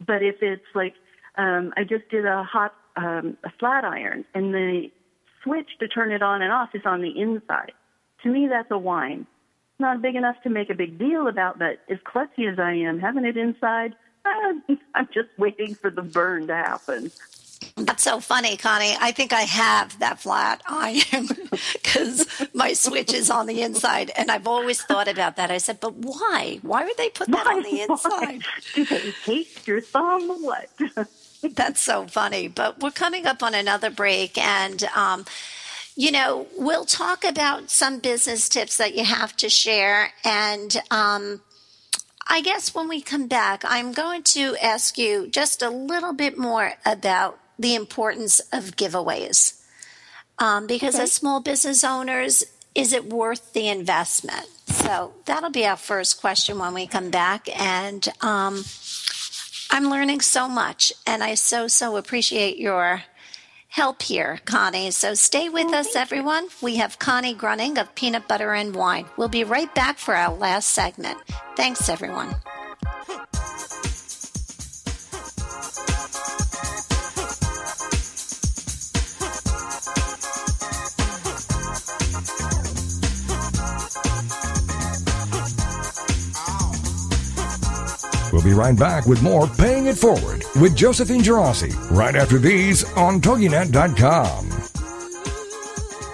but if it's like, um, I just did a hot, um, a flat iron and the switch to turn it on and off is on the inside. To me, that's a whine not big enough to make a big deal about, but as klutzy as I am, having it inside, I'm just waiting for the burn to happen. That's so funny, Connie. I think I have that flat iron because my switch is on the inside, and I've always thought about that. I said, "But why? Why would they put that why? on the inside? Do they hate your thumb? What?" That's so funny. But we're coming up on another break, and um, you know, we'll talk about some business tips that you have to share. And um, I guess when we come back, I'm going to ask you just a little bit more about the importance of giveaways. Um, because okay. as small business owners, is it worth the investment? So that'll be our first question when we come back. And um, I'm learning so much, and I so, so appreciate your help here, Connie. So stay with oh, us, everyone. You. We have Connie Grunning of Peanut Butter and Whine. We'll be right back for our last segment. Thanks, everyone. Be right back with more Paying It Forward with Josephine Girassi right after these on TogiNet.com.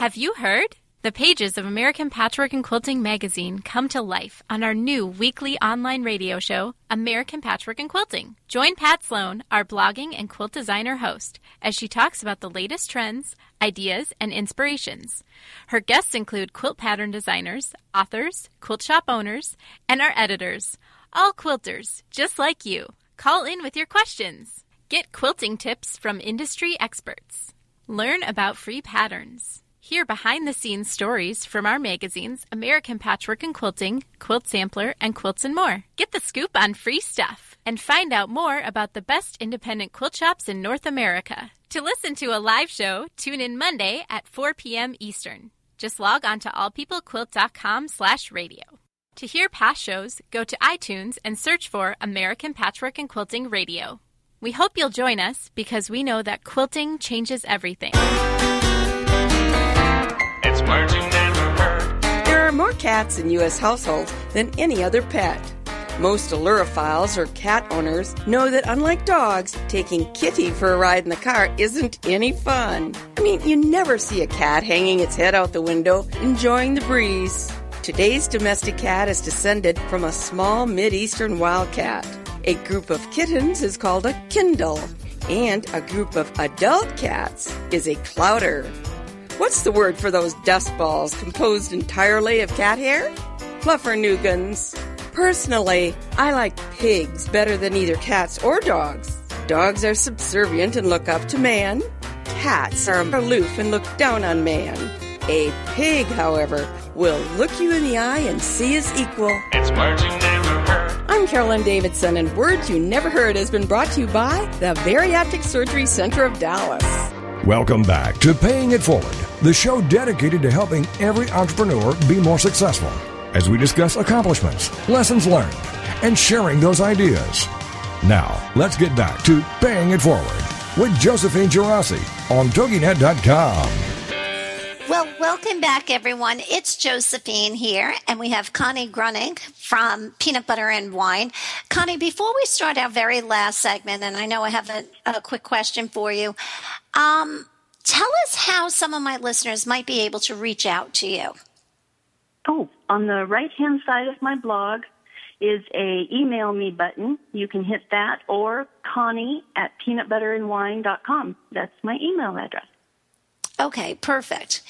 Have you heard? The pages of American Patchwork and Quilting magazine come to life on our new weekly online radio show, American Patchwork and Quilting. Join Pat Sloan, our blogging and quilt designer host, as she talks about the latest trends, ideas, and inspirations. Her guests include quilt pattern designers, authors, quilt shop owners, and our editors all quilters, just like you. Call in with your questions. Get quilting tips from industry experts. Learn about free patterns. Hear behind the scenes stories from our magazines American Patchwork and Quilting, Quilt Sampler, and Quilts and More. Get the scoop on free stuff and find out more about the best independent quilt shops in North America. To listen to a live show, tune in Monday at 4 p.m. Eastern. Just log on to allpeoplequilt.com slash radio. To hear past shows, go to iTunes and search for American Patchwork and Quilting Radio. We hope you'll join us because we know that quilting changes everything. It's words you never heard. There are more cats in U.S. households than any other pet. Most Ailurophiles or cat owners know that unlike dogs, taking Kitty for a ride in the car isn't any fun. I mean, you never see a cat hanging its head out the window, enjoying the breeze. Today's domestic cat is descended from a small Mid-Eastern wildcat. A group of kittens is called a kindle, and a group of adult cats is a clowder. What's the word for those dust balls composed entirely of cat hair? Fluffernuggins. Personally, I like pigs better than either cats or dogs. Dogs are subservient and look up to man. cats are aloof and look down on man. A pig, however, will look you in the eye and see his equal. It's words you never heard. I'm Carolyn Davidson, and Words You Never Heard has been brought to you by the Bariatric Surgery Center of Dallas. Welcome back to Paying It Forward, the show dedicated to helping every entrepreneur be more successful as we discuss accomplishments, lessons learned, and sharing those ideas. Now, let's get back to Paying It Forward with Josephine Girassi on TogiNet.com. Well, welcome back, everyone. It's Josephine here, and we have Connie Grunning from Peanut Butter and Whine. Connie, before we start our very last segment, and I know I have a, a quick question for you, um, tell us how some of my listeners might be able to reach out to you. Oh, on the right hand side of my blog is a email me button. You can hit that or Connie at peanutbutterandwhine.com. That's my email address. Okay, perfect.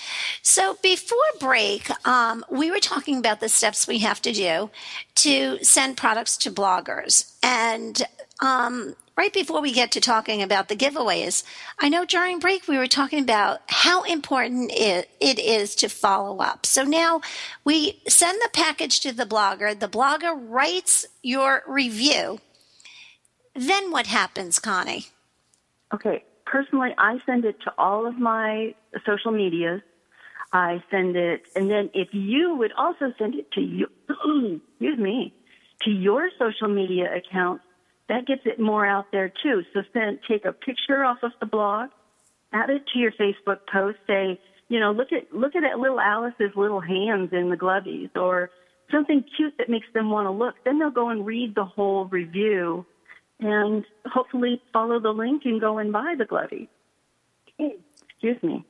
So before break, um, we were talking about the steps we have to do to send products to bloggers. And um, right before we get to talking about the giveaways, I know during break we were talking about how important it, it is to follow up. So now we send the package to the blogger, the blogger writes your review. Then what happens, Connie? Okay, personally, I send it to all of my social medias. I send it, and then if you would also send it to you, excuse me, to your social media accounts, that gets it more out there too. So send, take a picture off of the blog, add it to your Facebook post, say, you know, look at, look at that little Alice's little hands in the glovies or something cute that makes them want to look. Then they'll go and read the whole review and hopefully follow the link and go and buy the glovies. Excuse me.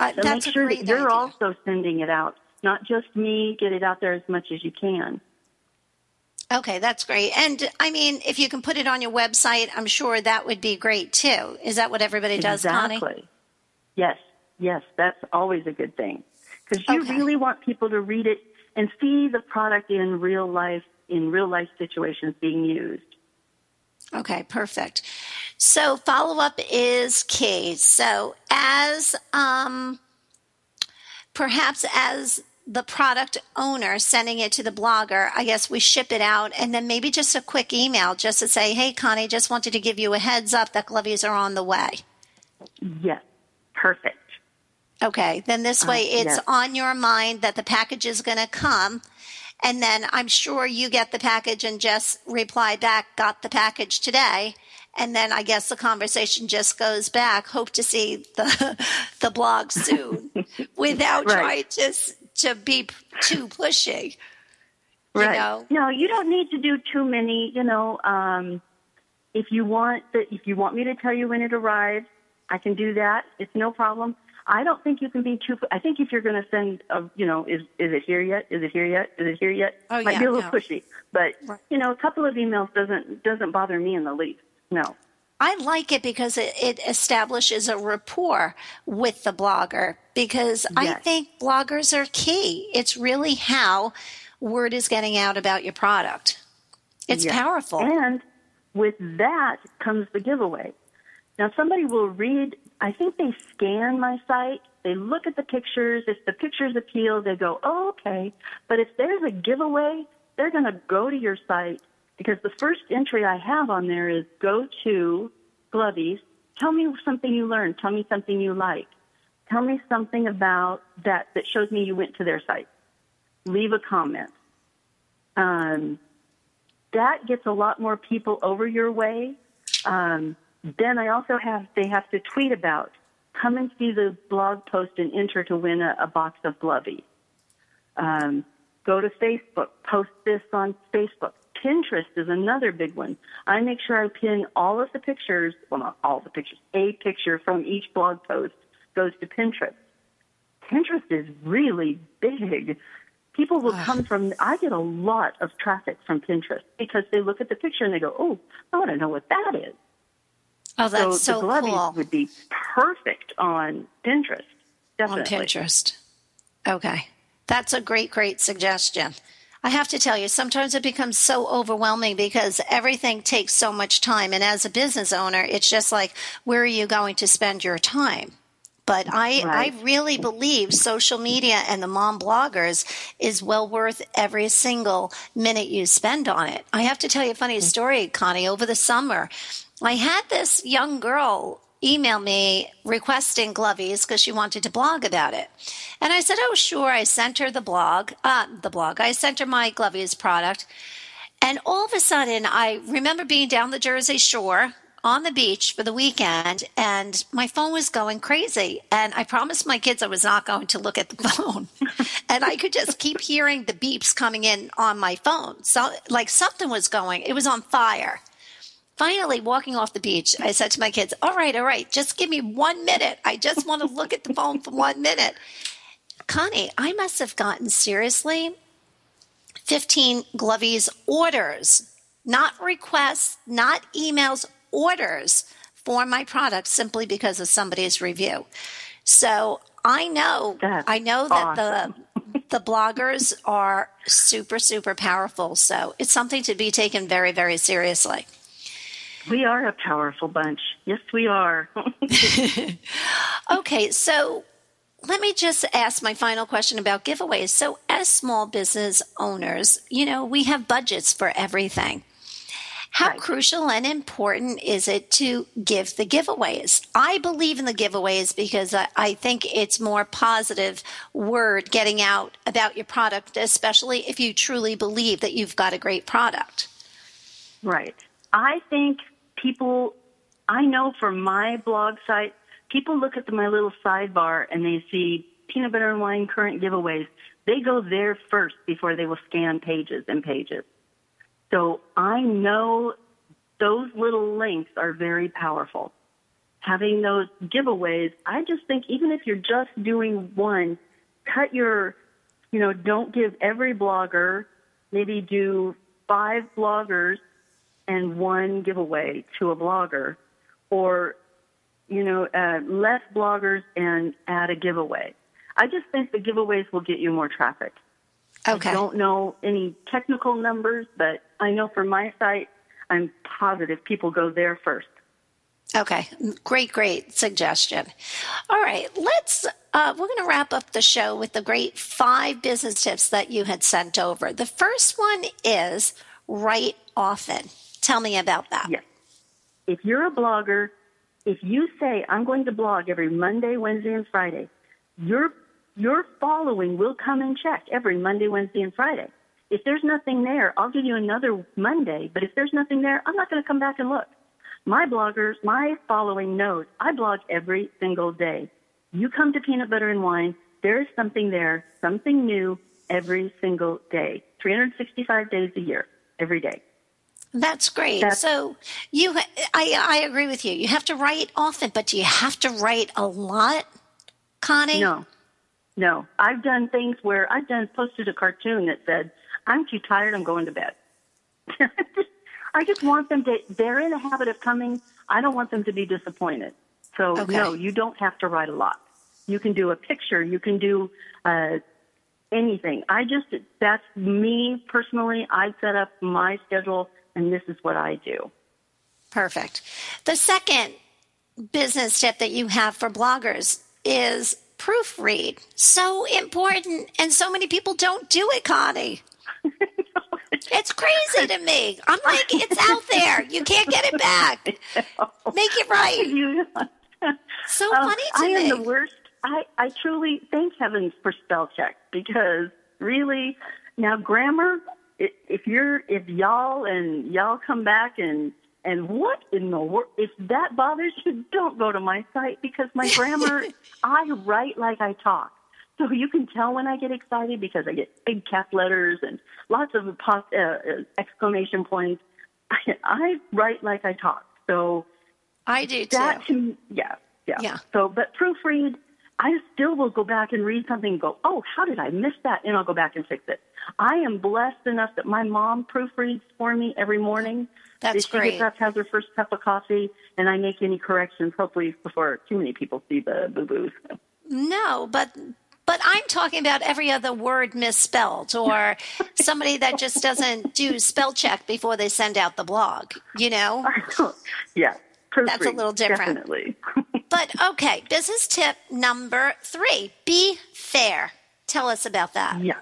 Uh, So that's make sure that you're idea. also sending it out, not just me. Get it out there as much as you can. Okay, that's great. And I mean, if you can put it on your website, I'm sure that would be great too. Is that what everybody does, Connie? exactly. Yes, yes, that's always a good thing because you Okay. really want people to read it and see the product in real life, in real life situations being used. Okay, perfect. So follow up is key. So as um, perhaps as the product owner sending it to the blogger, I guess we ship it out and then maybe just a quick email just to say, hey, Connie, just wanted to give you a heads up that glovies are on the way. Yes, perfect. Okay, then this way Uh, it's yes. on your mind that the package is going to come. And then I'm sure you get the package and just reply back, got the package today. And then I guess the conversation just goes back. Hope to see the the blog soon, without Right. trying to to be too pushy. You Right. know, No, you don't need to do too many. You know, um, if you want the, if you want me to tell you when it arrives, I can do that. It's no problem. I don't think you can be too. I think if you're going to send, a, you know, is is it here yet? Is it here yet? Is it here yet? Oh, Might yeah, be a little no. pushy, but Right. you know, a couple of emails doesn't doesn't bother me in the least. No. I like it because it, it establishes a rapport with the blogger because I think bloggers are key. It's really how word is getting out about your product. It's Yes. powerful. And with that comes the giveaway. Now, somebody will read, I think they scan my site, they look at the pictures. If the pictures appeal, they go, oh, okay. But if there's a giveaway, they're going to go to your site because the first entry I have on there is go to Glovies. Tell me something you learned. Tell me something you like. Tell me something about that that shows me you went to their site. Leave a comment. Um, that gets a lot more people over your way. Um, then I also have they have to tweet about come and see the blog post and enter to win a, a box of Glovies. Um, go to Facebook, post this on Facebook. Pinterest is another big one. I make sure I pin all of the pictures, well, not all the pictures, a picture from each blog post goes to Pinterest. Pinterest is really big. People will come from, I get a lot of traffic from Pinterest because they look at the picture and they go, oh, I want to know what that is. Oh, that's so so, the Glovies cool would be perfect on Pinterest. Definitely. on Pinterest. Okay. That's a great, great suggestion. I have to tell you, sometimes it becomes so overwhelming because everything takes so much time. And as a business owner, it's just like, where are you going to spend your time? But I, right. I really believe social media and the mom bloggers is well worth every single minute you spend on it. I have to tell you a funny mm-hmm. story, Connie. Over the summer, I had this young girl email me requesting Glovies because she wanted to blog about it. And I said, oh, sure. I sent her the blog, uh, the blog. I sent her my Glovies product. And all of a sudden, I remember being down the Jersey Shore on the beach for the weekend and my phone was going crazy. And I promised my kids I was not going to look at the phone. and I could just keep hearing the beeps coming in on my phone. So, like something was going, it was on fire. Finally, walking off the beach, I said to my kids, All right, all right, just give me one minute. I just want to look at the phone for one minute. Connie, I must have gotten seriously 15 Glovies orders, not requests, not emails, orders for my product simply because of somebody's review. So I know, That's I know that awesome. the the bloggers are super, super powerful. So it's something to be taken very, very seriously. We are a powerful bunch. Yes, we are. okay, so let me just ask my final question about giveaways. So, as small business owners, you know, we have budgets for everything. How right. crucial and important is it to give the giveaways? I believe in the giveaways because I, I, think it's more positive word getting out about your product, especially if you truly believe that you've got a great product. Right. I think people, I know from my blog site, people look at the, my little sidebar and they see peanut butter and whine current giveaways. They go there first before they will scan pages and pages. So I know those little links are very powerful. Having those giveaways, I just think even if you're just doing one, cut your, you know, don't give every blogger, maybe do five bloggers and one giveaway to a blogger, or you know, uh, less bloggers and add a giveaway. I just think the giveaways will get you more traffic. Okay. I don't know any technical numbers, but I know for my site, I'm positive people go there first. Okay, great, great suggestion. All right, let's. Uh, we're going to wrap up the show with the great five business tips that you had sent over. The first one is write often. Tell me about that. Yes. If you're a blogger, if you say, I'm going to blog every Monday, Wednesday, and Friday, your, your following will come and check every Monday, Wednesday, and Friday. If there's nothing there, I'll give you another Monday, but if there's nothing there, I'm not going to come back and look. My bloggers, my following knows I blog every single day. You come to Peanut Butter and Whine, there is something there, something new every single day, 365 days a year, every day. That's great. That's, so you, I, I agree with you. You have to write often, but do you have to write a lot, Connie? No, no. I've done things where I've done posted a cartoon that said, "I'm too tired. I'm going to bed." I just want them to. They're in a habit of coming. I don't want them to be disappointed. So okay. no, you don't have to write a lot. You can do a picture. You can do uh, anything. I just that's me personally. I set up my schedule and this is what I do. Perfect. The second business tip that you have for bloggers is proofread. So important, and so many people don't do it, Connie. it's crazy to me. I'm like, it's out there. You can't get it back. Make it right. so um, funny to I me. am the worst. I, I truly thank heavens for spell check because really, now grammar, if you're if y'all and y'all come back and and what in the world if that bothers you don't go to my site because my grammar i write like i talk. So you can tell when i get excited because i get big cap letters and lots of uh, uh, exclamation points. I, I write like i talk. So i do too. that to, yeah yeah. Yeah. So but proofread I still will go back and read something and go, oh, how did I miss that? And I'll go back and fix it. I am blessed enough that my mom proofreads for me every morning. That's she great. gets up, has her first cup of coffee, and I make any corrections, hopefully before too many people see the boo boos. No, but but I'm talking about every other word misspelled or somebody that just doesn't do spell check before they send out the blog, you know? yeah. That's a little different. Definitely. but okay, business tip number three be fair. Tell us about that. Yes.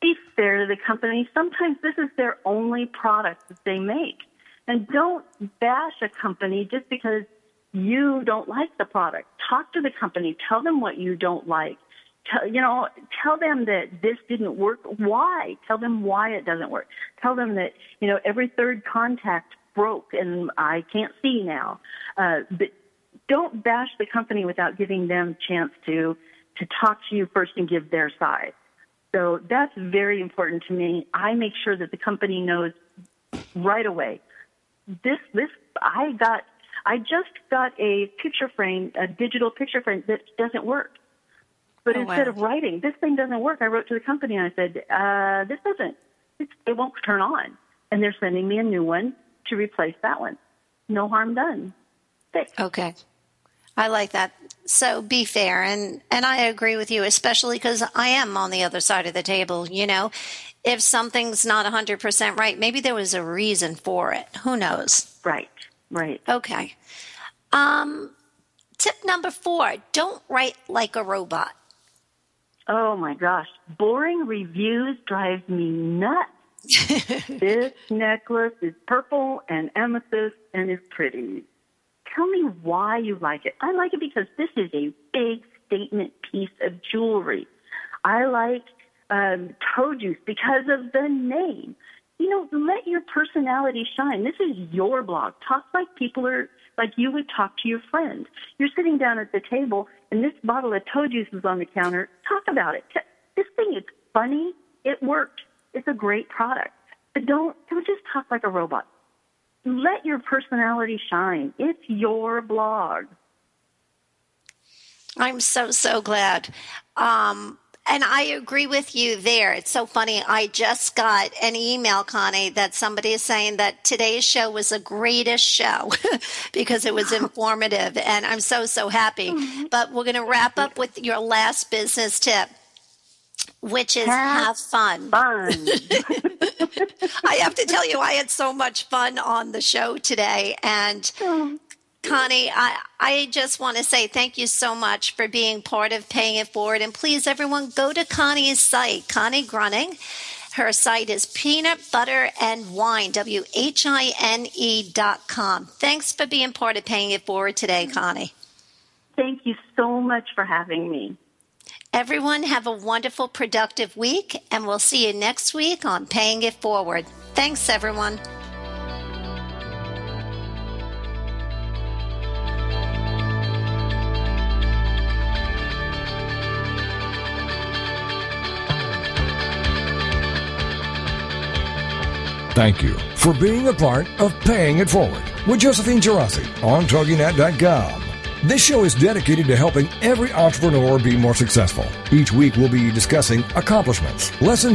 Be fair to the company. Sometimes this is their only product that they make. And don't bash a company just because you don't like the product. Talk to the company. Tell them what you don't like. Tell, you know, tell them that this didn't work. Why? Tell them why it doesn't work. Tell them that, you know, every third contact broke and I can't see now. Uh, but don't bash the company without giving them a chance to, to talk to you first and give their side. So that's very important to me. I make sure that the company knows right away this this I got I just got a picture frame, a digital picture frame that doesn't work. But oh, instead wow. of writing, this thing doesn't work, I wrote to the company and I said, uh, this doesn't, it won't turn on. And they're sending me a new one to replace that one. No harm done. Fixed. Okay. I like that. So be fair. And, and I agree with you, especially because I am on the other side of the table. You know, if something's not 100% right, maybe there was a reason for it. Who knows? Right, right. Okay. Um, tip number four don't write like a robot. Oh my gosh. Boring reviews drive me nuts. this necklace is purple and amethyst and is pretty. Tell me why you like it. I like it because this is a big statement piece of jewelry. I like um, toe juice because of the name. You know, let your personality shine. This is your blog. Talk like people are like you would talk to your friend. You're sitting down at the table and this bottle of toe juice is on the counter. Talk about it. This thing is funny. It worked. It's a great product. But don't don't just talk like a robot. Let your personality shine. It's your blog. I'm so so glad. Um, and I agree with you there. It's so funny. I just got an email, Connie, that somebody is saying that today's show was the greatest show because it was informative. And I'm so, so happy. Mm-hmm. But we're going to wrap up with your last business tip, which is have, have fun. Fun. I have to tell you, I had so much fun on the show today. And oh. Connie, I, I just want to say thank you so much for being part of Paying It Forward. And please, everyone, go to Connie's site, Connie Grunning. Her site is peanut butter and whine, W H I N E dot com. Thanks for being part of Paying It Forward today, Connie. Thank you so much for having me. Everyone, have a wonderful, productive week, and we'll see you next week on Paying It Forward. Thanks, everyone. Thank you for being a part of Paying It Forward with Josephine Girassi on TogiNet.com. This show is dedicated to helping every entrepreneur be more successful. Each week we'll be discussing accomplishments, lessons